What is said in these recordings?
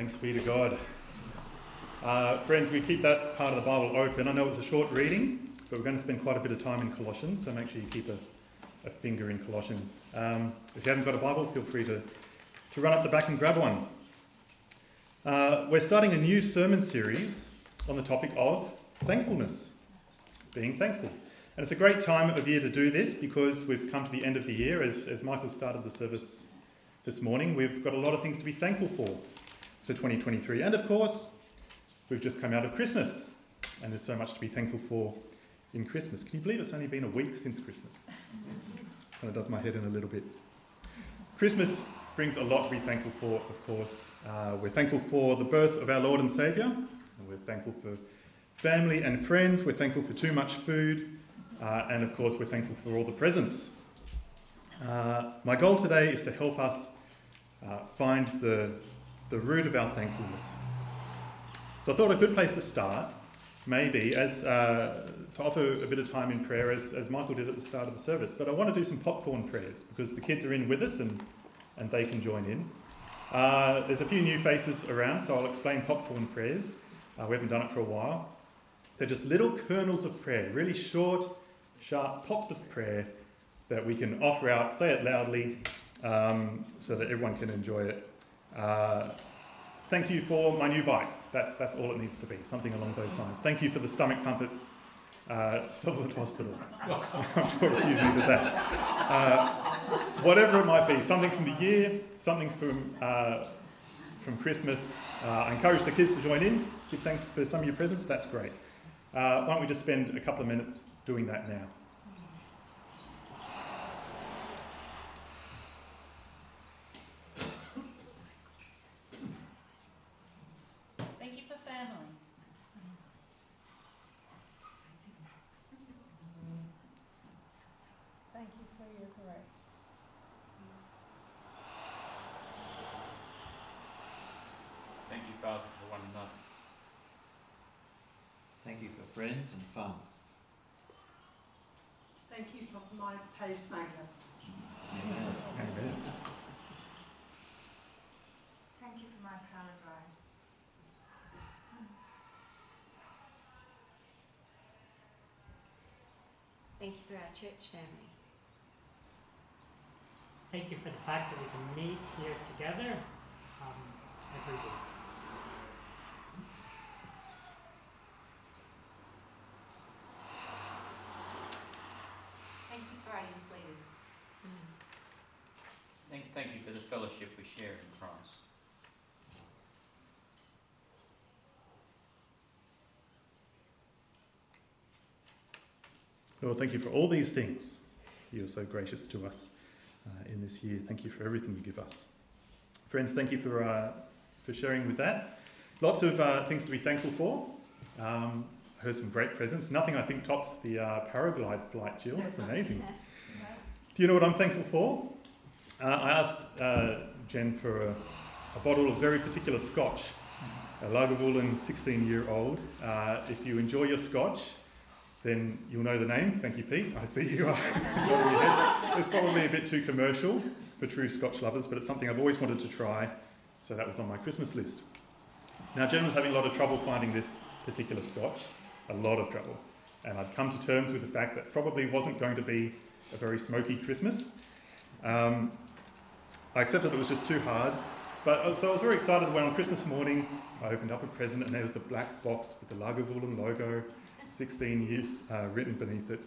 Thanks be to God. Uh, friends, we keep that part of the Bible open. I know it's a short reading, but we're going to spend quite a bit of time in Colossians, so make sure you keep a, a finger in Colossians. Um, if you haven't got a Bible, feel free to, to run up the back and grab one. Uh, we're starting a new sermon series on the topic of thankfulness, being thankful. And it's a great time of year to do this because we've come to the end of the year. As, as Michael started the service this morning, we've got a lot of things to be thankful for for 2023. And of course, we've just come out of Christmas, and there's so much to be thankful for in Christmas. Can you believe it's only been a week since Christmas? kind of does my head in a little bit. Christmas brings a lot to be thankful for, of course. Uh, we're thankful for the birth of our Lord and Saviour, and we're thankful for family and friends. We're thankful for too much food, uh, and of course, we're thankful for all the presents. Uh, my goal today is to help us uh, find the, the root of our thankfulness. So I thought a good place to start, maybe, as uh, to offer a bit of time in prayer, as, as Michael did at the start of the service. But I want to do some popcorn prayers because the kids are in with us and, and they can join in. Uh, there's a few new faces around, so I'll explain popcorn prayers. Uh, we haven't done it for a while. They're just little kernels of prayer, really short, sharp pops of prayer that we can offer out, say it loudly, um, so that everyone can enjoy it. Uh, thank you for my new bike. That's, that's all it needs to be, something along those lines. Thank you for the stomach pump at uh, Sutherland Hospital. I'm sure a few needed that. Uh, whatever it might be, something from the year, something from, uh, from Christmas. Uh, I encourage the kids to join in. Give thanks for some of your presents, that's great. Uh, why don't we just spend a couple of minutes doing that now? Thank you for family. Thank you for your grace. Thank you, Father, for one another. Thank you for friends and fun. Thank you for my pacemaker. Amen. Amen. Thank you for my paraglide. Thank you for our church family. Thank you for the fact that we can meet here together um, every week. Thank you for our youth leaders. Thank, thank you for the fellowship we share in Christ. Lord, thank you for all these things. You are so gracious to us in this year. Thank you for everything you give us. Friends, thank you for, uh, for sharing with that. Lots of uh, things to be thankful for. Um, I heard some great presents. Nothing I think tops the uh, paraglide flight, Jill. That's amazing. Do you know what I'm thankful for? Uh, I asked uh, Jen for a, a bottle of very particular scotch, a Lagavulin 16 year old. Uh, if you enjoy your scotch, then you'll know the name. Thank you, Pete. I see you it's probably a bit too commercial for true Scotch lovers, but it's something I've always wanted to try, so that was on my Christmas list. Now, Jen was having a lot of trouble finding this particular Scotch, a lot of trouble, and I'd come to terms with the fact that probably wasn't going to be a very smoky Christmas. Um, I accepted it was just too hard, but uh, so I was very excited when on Christmas morning I opened up a present and there was the black box with the Lagavulin logo 16 years uh, written beneath it.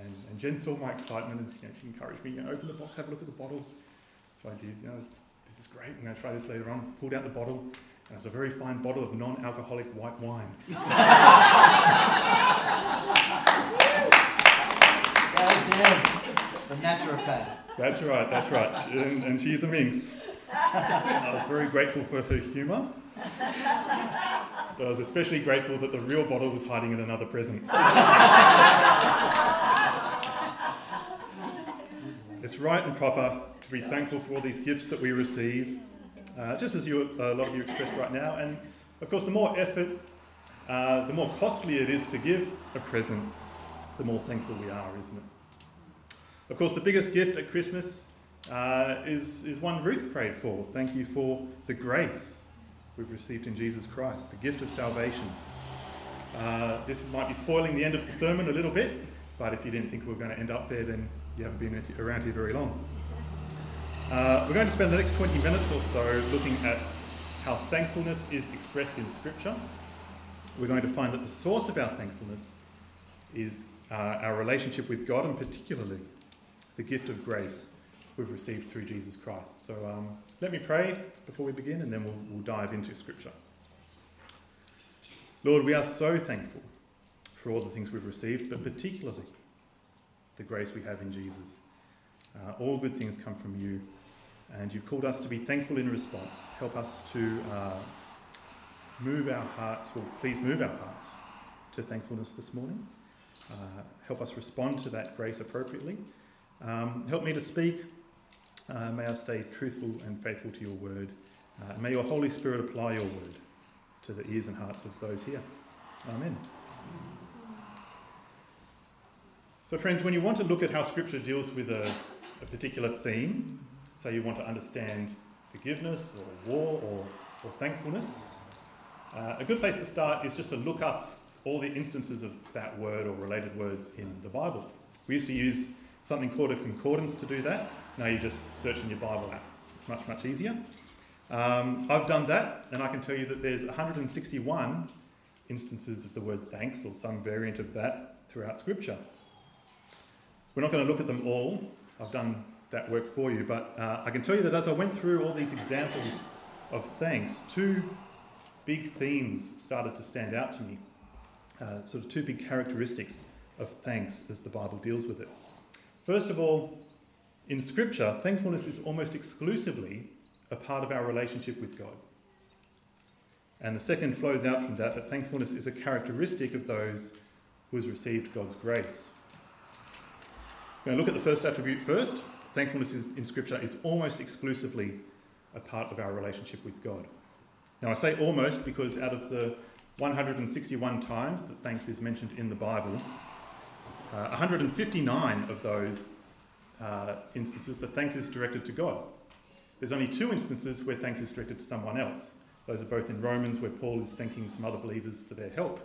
And, and Jen saw my excitement and you know, she encouraged me, you know, open the box, have a look at the bottle. So I did, you know, this is great, I'm going to try this later on. Pulled out the bottle, and it was a very fine bottle of non alcoholic white wine. Go Jen, the naturopath. That's right, that's right. And, and she's a minx. I was very grateful for her humour. But I was especially grateful that the real bottle was hiding in another present. it's right and proper to be thankful for all these gifts that we receive, uh, just as you, a lot of you expressed right now. And of course, the more effort, uh, the more costly it is to give a present, the more thankful we are, isn't it? Of course, the biggest gift at Christmas uh, is, is one Ruth prayed for. Thank you for the grace we've received in Jesus Christ, the gift of salvation. Uh, this might be spoiling the end of the sermon a little bit, but if you didn't think we were going to end up there, then you haven't been around here very long. Uh, we're going to spend the next 20 minutes or so looking at how thankfulness is expressed in Scripture. We're going to find that the source of our thankfulness is uh, our relationship with God, and particularly the gift of grace we've received through Jesus Christ. So um, let me pray before we begin, and then we'll, we'll dive into Scripture. Lord, we are so thankful for all the things we've received, but particularly the grace we have in Jesus. Uh, all good things come from you, and you've called us to be thankful in response. Help us to uh, move our hearts, well, please move our hearts to thankfulness this morning. Uh, help us respond to that grace appropriately. Um, help me to speak. Uh, may I stay truthful and faithful to your word. Uh, may your Holy Spirit apply your word to the ears and hearts of those here. Amen. So, friends, when you want to look at how Scripture deals with a, a particular theme, say you want to understand forgiveness or war or, or thankfulness, uh, a good place to start is just to look up all the instances of that word or related words in the Bible. We used to use something called a concordance to do that. Now you just search in your Bible app. It's much, much easier. Um, I've done that, and I can tell you that there's 161 instances of the word thanks or some variant of that throughout Scripture. We're not going to look at them all. I've done that work for you, but uh, I can tell you that as I went through all these examples of thanks, two big themes started to stand out to me. Uh, sort of two big characteristics of thanks as the Bible deals with it. First of all, in Scripture, thankfulness is almost exclusively a part of our relationship with God. And the second flows out from that that thankfulness is a characteristic of those who has received God's grace. We're going to look at the first attribute first. Thankfulness in Scripture is almost exclusively a part of our relationship with God. Now, I say almost because out of the 161 times that thanks is mentioned in the Bible, uh, 159 of those uh, instances, the thanks is directed to God. There's only two instances where thanks is directed to someone else. Those are both in Romans, where Paul is thanking some other believers for their help.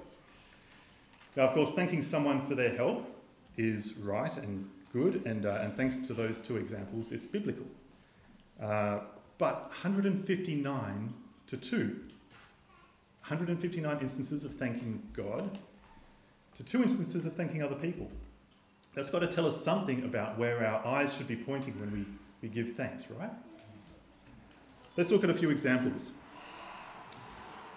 Now, of course, thanking someone for their help is right and good, and, uh, and thanks to those two examples, it's biblical. Uh, but 159 to 2, 159 instances of thanking God to two instances of thanking other people. That's got to tell us something about where our eyes should be pointing when we, we give thanks, right? Let's look at a few examples.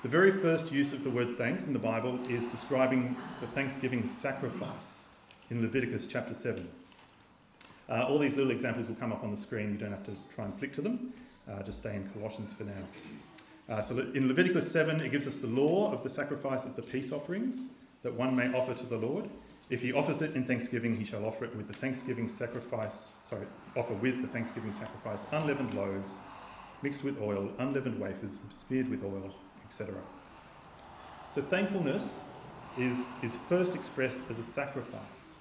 The very first use of the word thanks in the Bible is describing the thanksgiving sacrifice in Leviticus chapter 7. Uh, all these little examples will come up on the screen. You don't have to try and flick to them. Uh, just stay in Colossians for now. Uh, so in Leviticus 7, it gives us the law of the sacrifice of the peace offerings that one may offer to the Lord. If he offers it in thanksgiving, he shall offer it with the thanksgiving sacrifice, sorry, offer with the thanksgiving sacrifice unleavened loaves, mixed with oil, unleavened wafers, smeared with oil, etc. So thankfulness is, is first expressed as a sacrifice.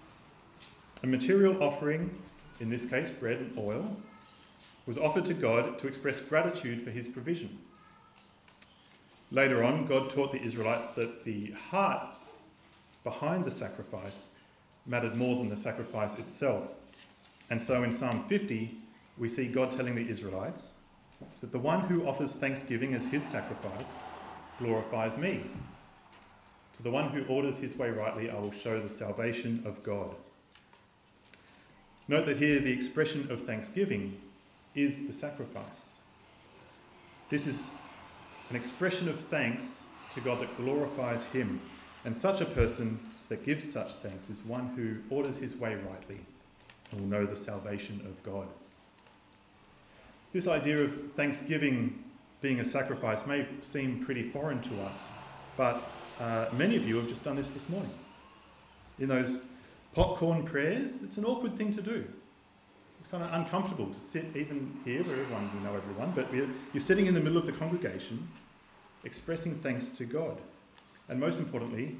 A material offering, in this case bread and oil, was offered to God to express gratitude for his provision. Later on, God taught the Israelites that the heart behind the sacrifice mattered more than the sacrifice itself. And so in Psalm 50, we see God telling the Israelites that the one who offers thanksgiving as his sacrifice glorifies me. To the one who orders his way rightly, I will show the salvation of God. Note that here the expression of thanksgiving is the sacrifice. This is an expression of thanks to God that glorifies him. And such a person that gives such thanks is one who orders his way rightly and will know the salvation of God. This idea of thanksgiving being a sacrifice may seem pretty foreign to us, but uh, many of you have just done this this morning. In those popcorn prayers, it's an awkward thing to do. It's kind of uncomfortable to sit even here where everyone, we know everyone, but you're sitting in the middle of the congregation expressing thanks to God. And most importantly,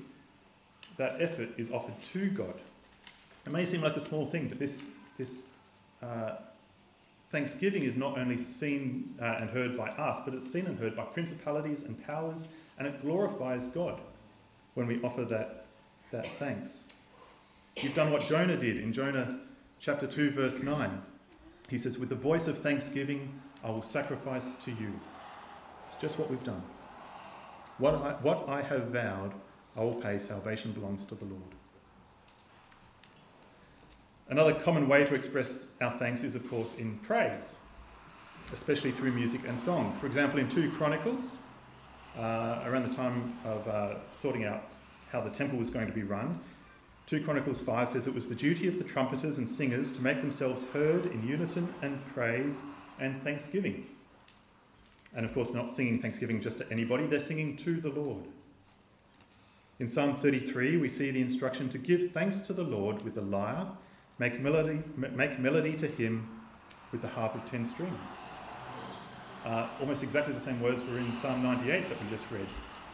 that effort is offered to God. It may seem like a small thing, but this, this uh, thanksgiving is not only seen uh, and heard by us, but it's seen and heard by principalities and powers, and it glorifies God when we offer that, that thanks. You've done what Jonah did in Jonah chapter 2, verse 9. He says, With the voice of thanksgiving, I will sacrifice to you. It's just what we've done. What I, what I have vowed, I will pay. Salvation belongs to the Lord. Another common way to express our thanks is, of course, in praise, especially through music and song. For example, in 2 Chronicles, uh, around the time of uh, sorting out how the temple was going to be run, 2 Chronicles 5 says it was the duty of the trumpeters and singers to make themselves heard in unison and praise and thanksgiving. And of course, not singing thanksgiving just to anybody, they're singing to the Lord. In Psalm 33, we see the instruction to give thanks to the Lord with the lyre, make melody, make melody to him with the harp of ten strings. Uh, almost exactly the same words were in Psalm 98 that we just read,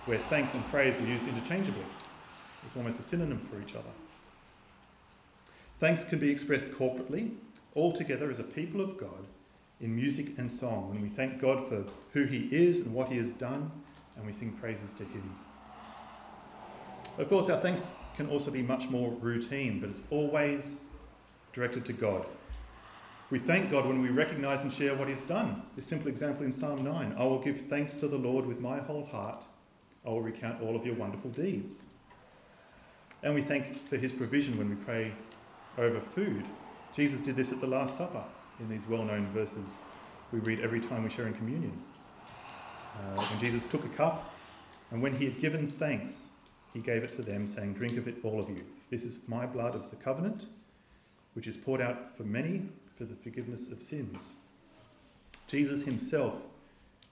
where thanks and praise were used interchangeably. It's almost a synonym for each other. Thanks can be expressed corporately, all together as a people of God, in music and song, when we thank God for who He is and what He has done, and we sing praises to Him. Of course, our thanks can also be much more routine, but it's always directed to God. We thank God when we recognize and share what He's done. A simple example in Psalm 9 I will give thanks to the Lord with my whole heart. I will recount all of your wonderful deeds. And we thank for His provision when we pray over food. Jesus did this at the Last Supper in these well known verses we read every time we share in communion. Uh, when Jesus took a cup, and when he had given thanks, he gave it to them, saying, Drink of it, all of you. This is my blood of the covenant, which is poured out for many for the forgiveness of sins. Jesus himself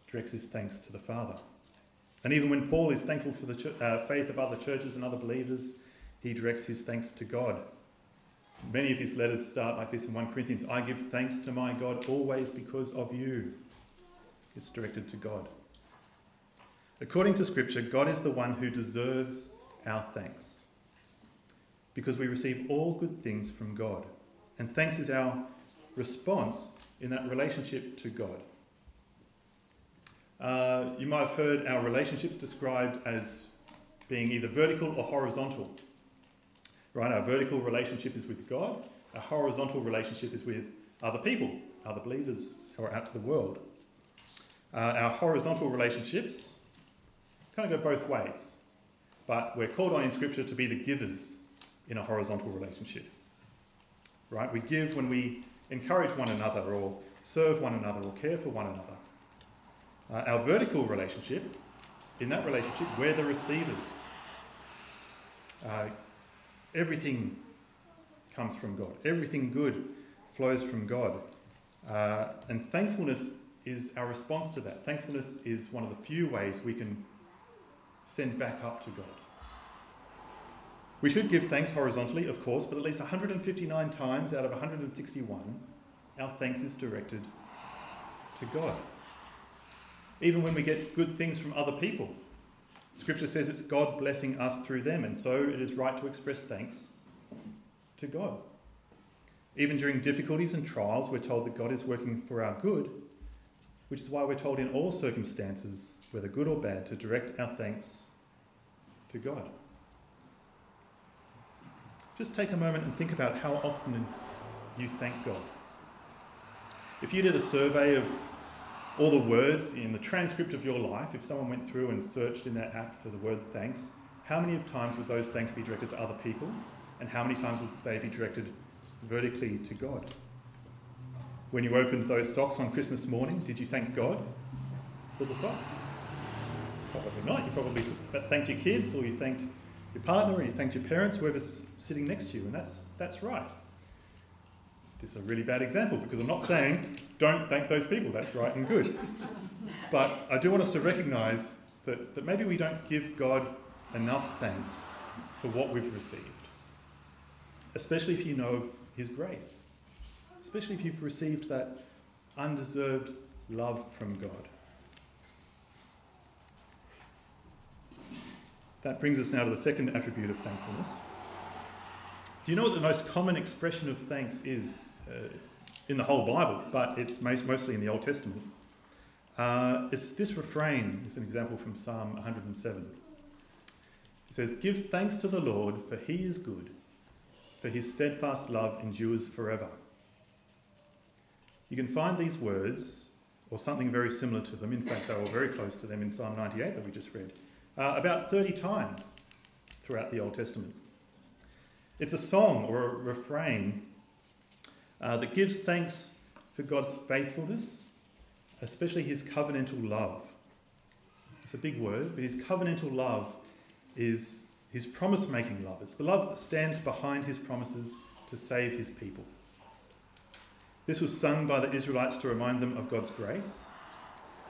directs his thanks to the Father. And even when Paul is thankful for the ch- uh, faith of other churches and other believers, he directs his thanks to God Many of his letters start like this in 1 Corinthians I give thanks to my God always because of you. It's directed to God. According to Scripture, God is the one who deserves our thanks because we receive all good things from God. And thanks is our response in that relationship to God. Uh, you might have heard our relationships described as being either vertical or horizontal. Right? Our vertical relationship is with God, our horizontal relationship is with other people, other believers who are out to the world. Uh, our horizontal relationships kind of go both ways, but we're called on in Scripture to be the givers in a horizontal relationship. Right? We give when we encourage one another or serve one another or care for one another. Uh, our vertical relationship, in that relationship, we're the receivers. Uh, everything comes from God. Everything good flows from God. Uh, and thankfulness is our response to that. Thankfulness is one of the few ways we can send back up to God. We should give thanks horizontally, of course, but at least 159 times out of 161, our thanks is directed to God. Even when we get good things from other people, Scripture says it's God blessing us through them, and so it is right to express thanks to God. Even during difficulties and trials, we're told that God is working for our good, which is why we're told in all circumstances, whether good or bad, to direct our thanks to God. Just take a moment and think about how often you thank God. If you did a survey of all the words in the transcript of your life, if someone went through and searched in that app for the word thanks, how many times would those thanks be directed to other people? And how many times would they be directed vertically to God? When you opened those socks on Christmas morning, did you thank God for the socks? Probably not. You probably thanked your kids, or you thanked your partner, or you thanked your parents, whoever's sitting next to you, and that's, that's right. This is a really bad example because I'm not saying don't thank those people, that's right and good. But I do want us to recognize that, that maybe we don't give God enough thanks for what we've received, especially if you know of His grace, especially if you've received that undeserved love from God. That brings us now to the second attribute of thankfulness. Do you know what the most common expression of thanks is in the whole Bible, but it's mostly in the Old Testament. Uh, it's this refrain is an example from Psalm 107. It says, Give thanks to the Lord, for he is good, for his steadfast love endures forever. You can find these words, or something very similar to them, in fact, they were very close to them in Psalm 98 that we just read, uh, about 30 times throughout the Old Testament. It's a song or a refrain uh, that gives thanks for God's faithfulness, especially his covenantal love. It's a big word, but his covenantal love is his promise making love. It's the love that stands behind his promises to save his people. This was sung by the Israelites to remind them of God's grace.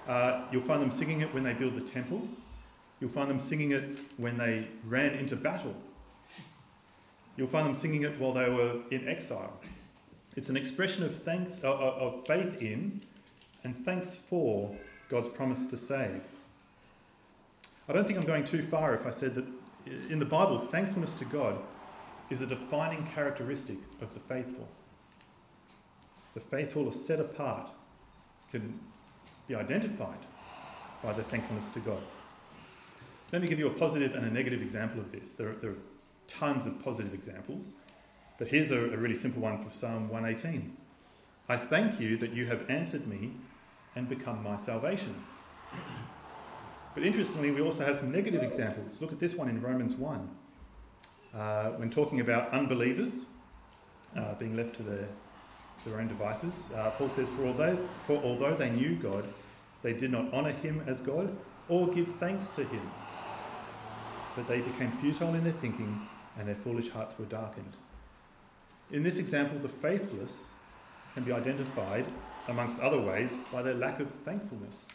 Uh, you'll find them singing it when they build the temple. You'll find them singing it when they ran into battle. You'll find them singing it while they were in exile. It's an expression of thanks, uh, of faith in, and thanks for God's promise to save. I don't think I'm going too far if I said that in the Bible, thankfulness to God is a defining characteristic of the faithful. The faithful are set apart, can be identified by their thankfulness to God. Let me give you a positive and a negative example of this. There are, there are tons of positive examples, but here's a, a really simple one for Psalm 118. I thank you that you have answered me and become my salvation. But interestingly, we also have some negative examples. Look at this one in Romans 1. Uh, when talking about unbelievers uh, being left to their, their own devices, uh, Paul says, for although, for although they knew God, they did not honour him as God or give thanks to him. But they became futile in their thinking, and their foolish hearts were darkened. In this example, the faithless can be identified, amongst other ways, by their lack of thankfulness.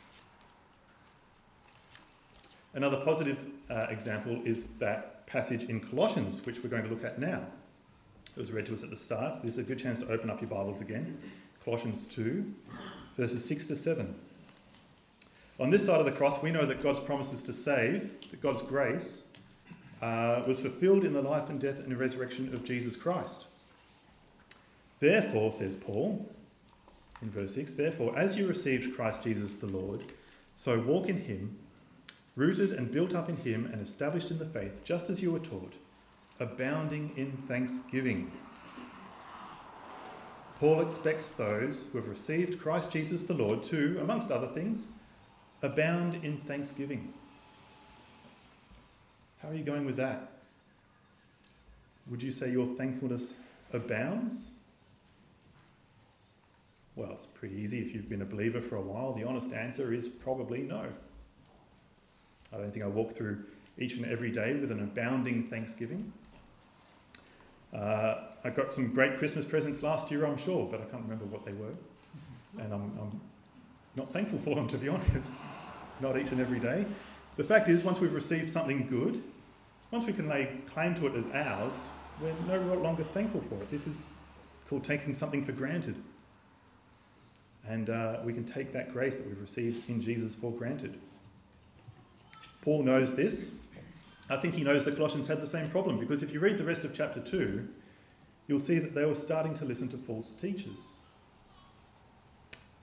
Another positive uh, example is that passage in Colossians, which we're going to look at now. It was read to us at the start. This is a good chance to open up your Bibles again. Colossians 2, verses 6 to 7. On this side of the cross, we know that God's promises to save, that God's grace, uh, was fulfilled in the life and death and resurrection of Jesus Christ. Therefore, says Paul in verse 6, therefore, as you received Christ Jesus the Lord, so walk in him rooted and built up in him and established in the faith, just as you were taught, abounding in thanksgiving. Paul expects those who have received Christ Jesus the Lord to, amongst other things, abound in thanksgiving. How are you going with that? Would you say your thankfulness abounds? Well, it's pretty easy if you've been a believer for a while. The honest answer is probably no. I don't think I walk through each and every day with an abounding thanksgiving. Uh, I got some great Christmas presents last year, I'm sure, but I can't remember what they were. And I'm, I'm not thankful for them, to be honest. not each and every day. The fact is, once we've received something good, once we can lay claim to it as ours, we're no longer thankful for it. This is called taking something for granted. And uh, we can take that grace that we've received in Jesus for granted. Paul knows this. I think he knows the Colossians had the same problem because if you read the rest of chapter 2, you'll see that they were starting to listen to false teachers.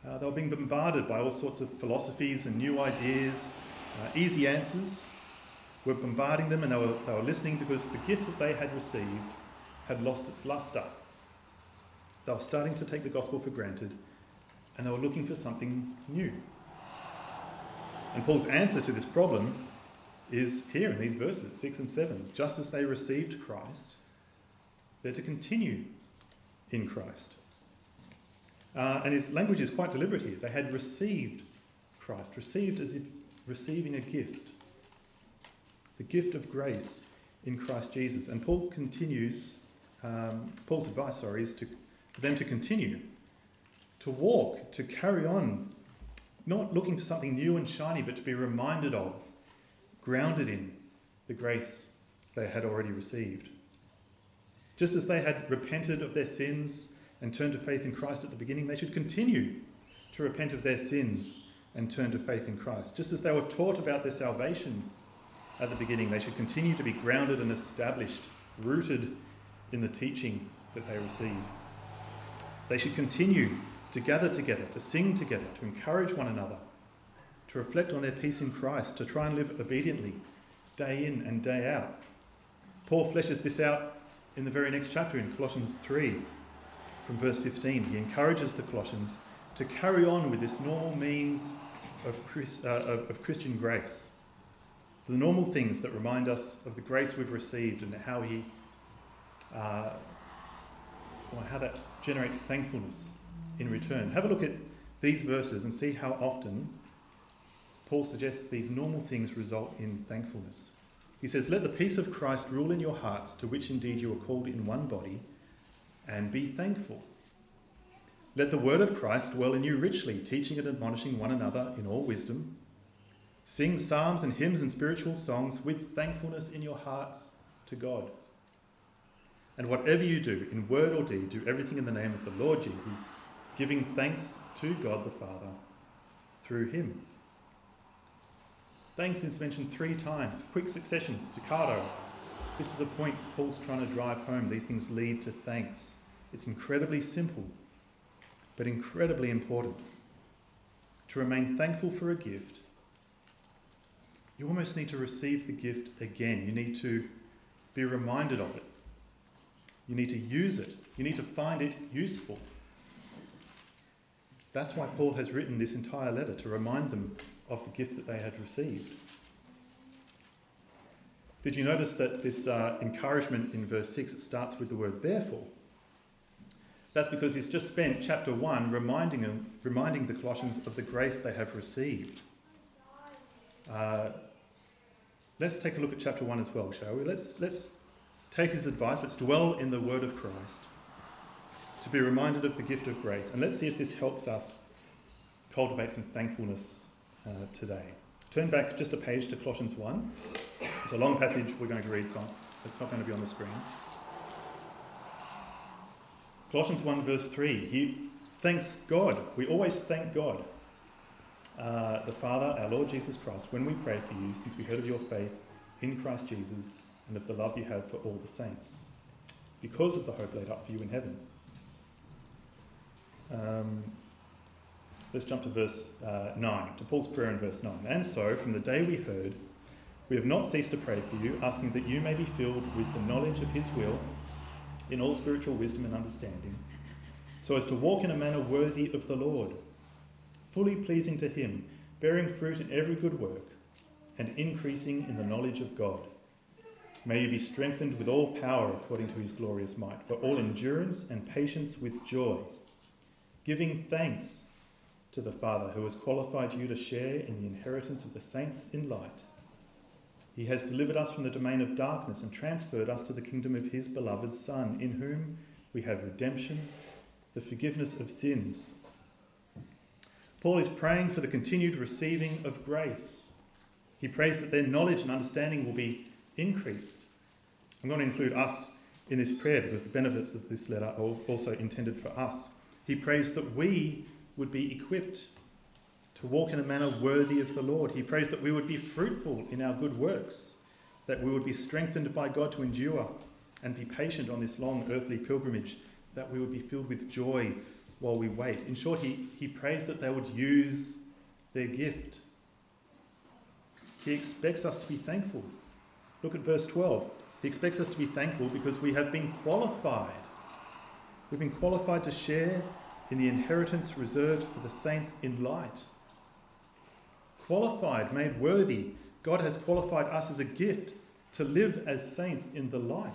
Uh, they were being bombarded by all sorts of philosophies and new ideas, uh, easy answers. Were bombarding them and they were, they were listening because the gift that they had received had lost its luster. They were starting to take the gospel for granted and they were looking for something new. And Paul's answer to this problem is here in these verses 6 and 7. Just as they received Christ, they're to continue in Christ. Uh, and his language is quite deliberate here. They had received Christ, received as if receiving a gift, the gift of grace in Christ Jesus. And Paul continues, um, Paul's advice, sorry, is to, for them to continue, to walk, to carry on, not looking for something new and shiny, but to be reminded of grounded in the grace they had already received. Just as they had repented of their sins and turned to faith in Christ at the beginning, they should continue to repent of their sins and turn to faith in Christ. Just as they were taught about their salvation at the beginning, they should continue to be grounded and established, rooted in the teaching that they receive. They should continue to gather together, to sing together, to encourage one another, to reflect on their peace in Christ, to try and live obediently day in and day out. Paul fleshes this out in the very next chapter in Colossians 3 from verse 15. He encourages the Colossians to carry on with this normal means of, uh, of, of Christian grace. The normal things that remind us of the grace we've received and how He, uh, or how that generates thankfulness in return. Have a look at these verses and see how often Paul suggests these normal things result in thankfulness. He says, Let the peace of Christ rule in your hearts, to which indeed you are called in one body, and be thankful. Let the word of Christ dwell in you richly, teaching and admonishing one another in all wisdom. Sing psalms and hymns and spiritual songs with thankfulness in your hearts to God. And whatever you do, in word or deed, do everything in the name of the Lord Jesus, giving thanks to God the Father through him. Thanks is mentioned three times, quick succession, staccato. This is a point Paul's trying to drive home. These things lead to thanks. It's incredibly simple, but incredibly important. To remain thankful for a gift, you almost need to receive the gift again. You need to be reminded of it. You need to use it. You need to find it useful. That's why Paul has written this entire letter to remind them of the gift that they had received. Did you notice that this uh, encouragement in verse 6 starts with the word therefore? That's because he's just spent chapter 1 reminding, them, reminding the Colossians of the grace they have received. Uh, let's take a look at chapter 1 as well, shall we? Let's, let's take his advice, let's dwell in the word of Christ to be reminded of the gift of grace. And let's see if this helps us cultivate some thankfulness uh, today. Turn back just a page to Colossians 1. It's a long passage we're going to read, so it's not going to be on the screen. Colossians 1, verse 3. He thanks God. We always thank God, uh, the Father, our Lord Jesus Christ, when we pray for you, since we heard of your faith in Christ Jesus and of the love you have for all the saints, because of the hope laid up for you in heaven. Um, let's jump to verse uh, 9, to Paul's prayer in verse 9. And so, from the day we heard, we have not ceased to pray for you, asking that you may be filled with the knowledge of his will in all spiritual wisdom and understanding, so as to walk in a manner worthy of the Lord, fully pleasing to him, bearing fruit in every good work, and increasing in the knowledge of God. May you be strengthened with all power according to his glorious might, for all endurance and patience with joy, giving thanks to the Father who has qualified you to share in the inheritance of the saints in light. He has delivered us from the domain of darkness and transferred us to the kingdom of his beloved Son, in whom we have redemption, the forgiveness of sins. Paul is praying for the continued receiving of grace. He prays that their knowledge and understanding will be increased. I'm going to include us in this prayer because the benefits of this letter are also intended for us. He prays that we would be equipped to walk in a manner worthy of the Lord. He prays that we would be fruitful in our good works, that we would be strengthened by God to endure and be patient on this long earthly pilgrimage, that we would be filled with joy while we wait. In short, he, he prays that they would use their gift. He expects us to be thankful. Look at verse 12. He expects us to be thankful because we have been qualified. We've been qualified to share in the inheritance reserved for the saints in light. Qualified, made worthy. God has qualified us as a gift to live as saints in the light.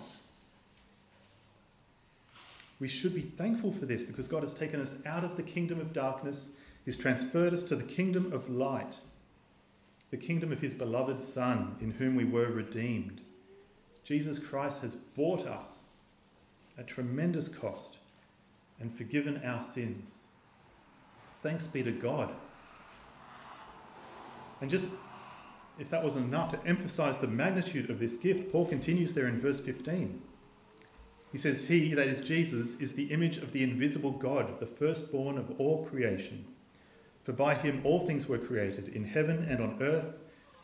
We should be thankful for this because God has taken us out of the kingdom of darkness, He's transferred us to the kingdom of light, the kingdom of His beloved Son, in whom we were redeemed. Jesus Christ has bought us at tremendous cost and forgiven our sins. Thanks be to God. And just if that wasn't enough to emphasize the magnitude of this gift, Paul continues there in verse 15. He says, He, that is Jesus, is the image of the invisible God, the firstborn of all creation. For by him all things were created, in heaven and on earth,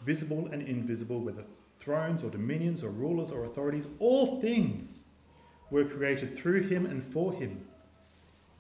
visible and invisible, whether thrones or dominions or rulers or authorities, all things were created through him and for him.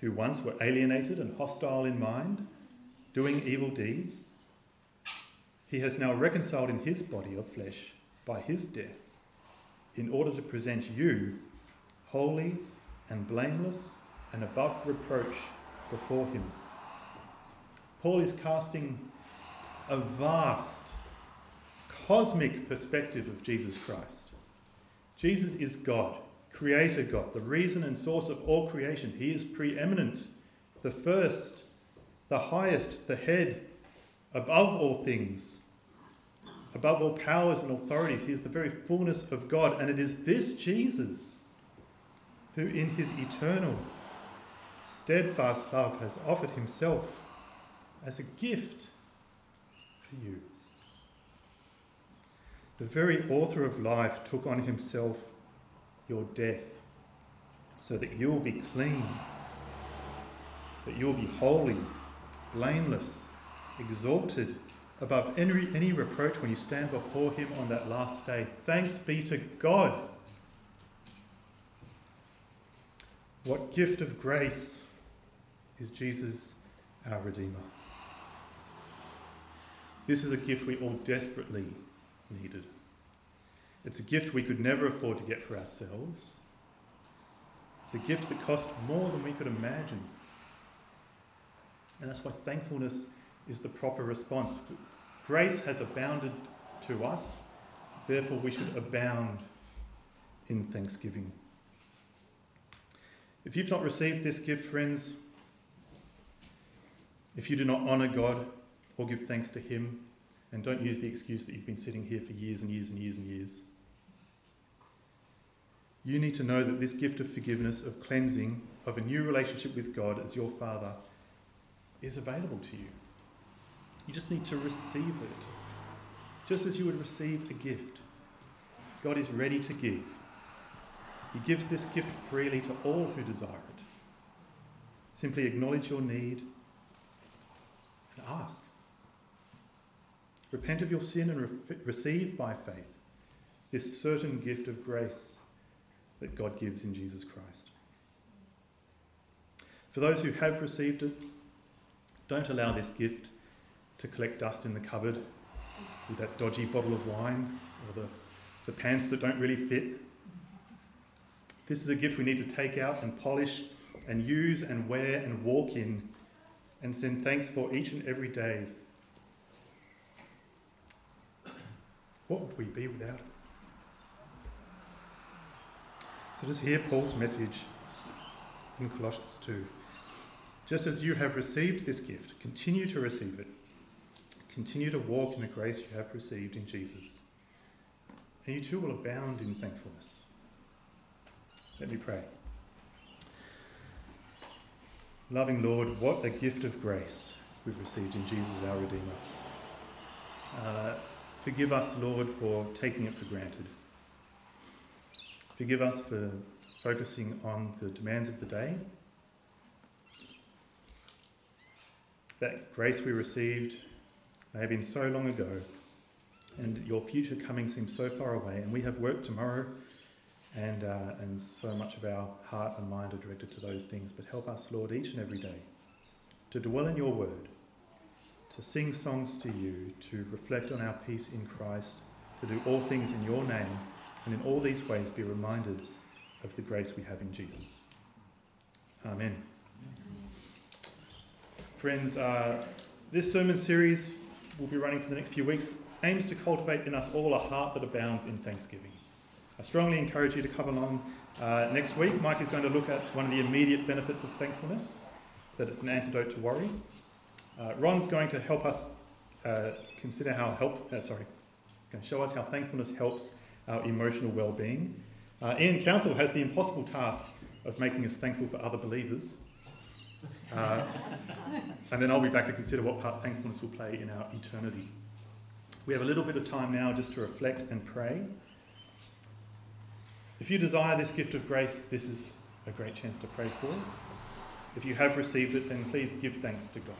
who once were alienated and hostile in mind, doing evil deeds, he has now reconciled in his body of flesh by his death, in order to present you holy and blameless and above reproach before him. Paul is casting a vast, cosmic perspective of Jesus Christ. Jesus is God, Creator God, the reason and source of all creation. He is preeminent, the first, the highest, the head, above all things, above all powers and authorities. He is the very fullness of God. And it is this Jesus who, in his eternal, steadfast love, has offered himself as a gift for you. The very author of life took on himself your death so that you will be clean, that you will be holy, blameless, exalted above any, any reproach when you stand before him on that last day. Thanks be to God. What gift of grace is Jesus our Redeemer? This is a gift we all desperately needed. It's a gift we could never afford to get for ourselves. It's a gift that cost more than we could imagine. And that's why thankfulness is the proper response. Grace has abounded to us, therefore, we should abound in thanksgiving. If you've not received this gift, friends, if you do not honour God or give thanks to Him, and don't use the excuse that you've been sitting here for years and years and years and years, you need to know that this gift of forgiveness, of cleansing, of a new relationship with God as your Father is available to you. You just need to receive it. Just as you would receive a gift, God is ready to give. He gives this gift freely to all who desire it. Simply acknowledge your need and ask. Repent of your sin and re- receive by faith this certain gift of grace that God gives in Jesus Christ. For those who have received it, don't allow this gift to collect dust in the cupboard with that dodgy bottle of wine or the, the pants that don't really fit. This is a gift we need to take out and polish and use and wear and walk in and send thanks for each and every day. What would we be without it? So just hear Paul's message in Colossians 2. Just as you have received this gift, continue to receive it. Continue to walk in the grace you have received in Jesus. And you too will abound in thankfulness. Let me pray. Loving Lord, what a gift of grace we've received in Jesus our Redeemer. Uh, forgive us, Lord, for taking it for granted. Forgive us for focusing on the demands of the day. That grace we received may have been so long ago, and your future coming seems so far away, and we have work tomorrow, and, uh, and so much of our heart and mind are directed to those things. But help us, Lord, each and every day to dwell in your word, to sing songs to you, to reflect on our peace in Christ, to do all things in your name and in all these ways be reminded of the grace we have in Jesus. Amen. Friends, uh, this sermon series will be running for the next few weeks aims to cultivate in us all a heart that abounds in thanksgiving. I strongly encourage you to come along uh, next week. Mike is going to look at one of the immediate benefits of thankfulness, that it's an antidote to worry. Uh, Ron's going to help us uh, consider how help, uh, sorry, going to show us how thankfulness helps our emotional well-being. Uh, Ian Council has the impossible task of making us thankful for other believers. Uh, and then I'll be back to consider what part thankfulness will play in our eternity. We have a little bit of time now just to reflect and pray. If you desire this gift of grace, this is a great chance to pray for. If you have received it, then please give thanks to God.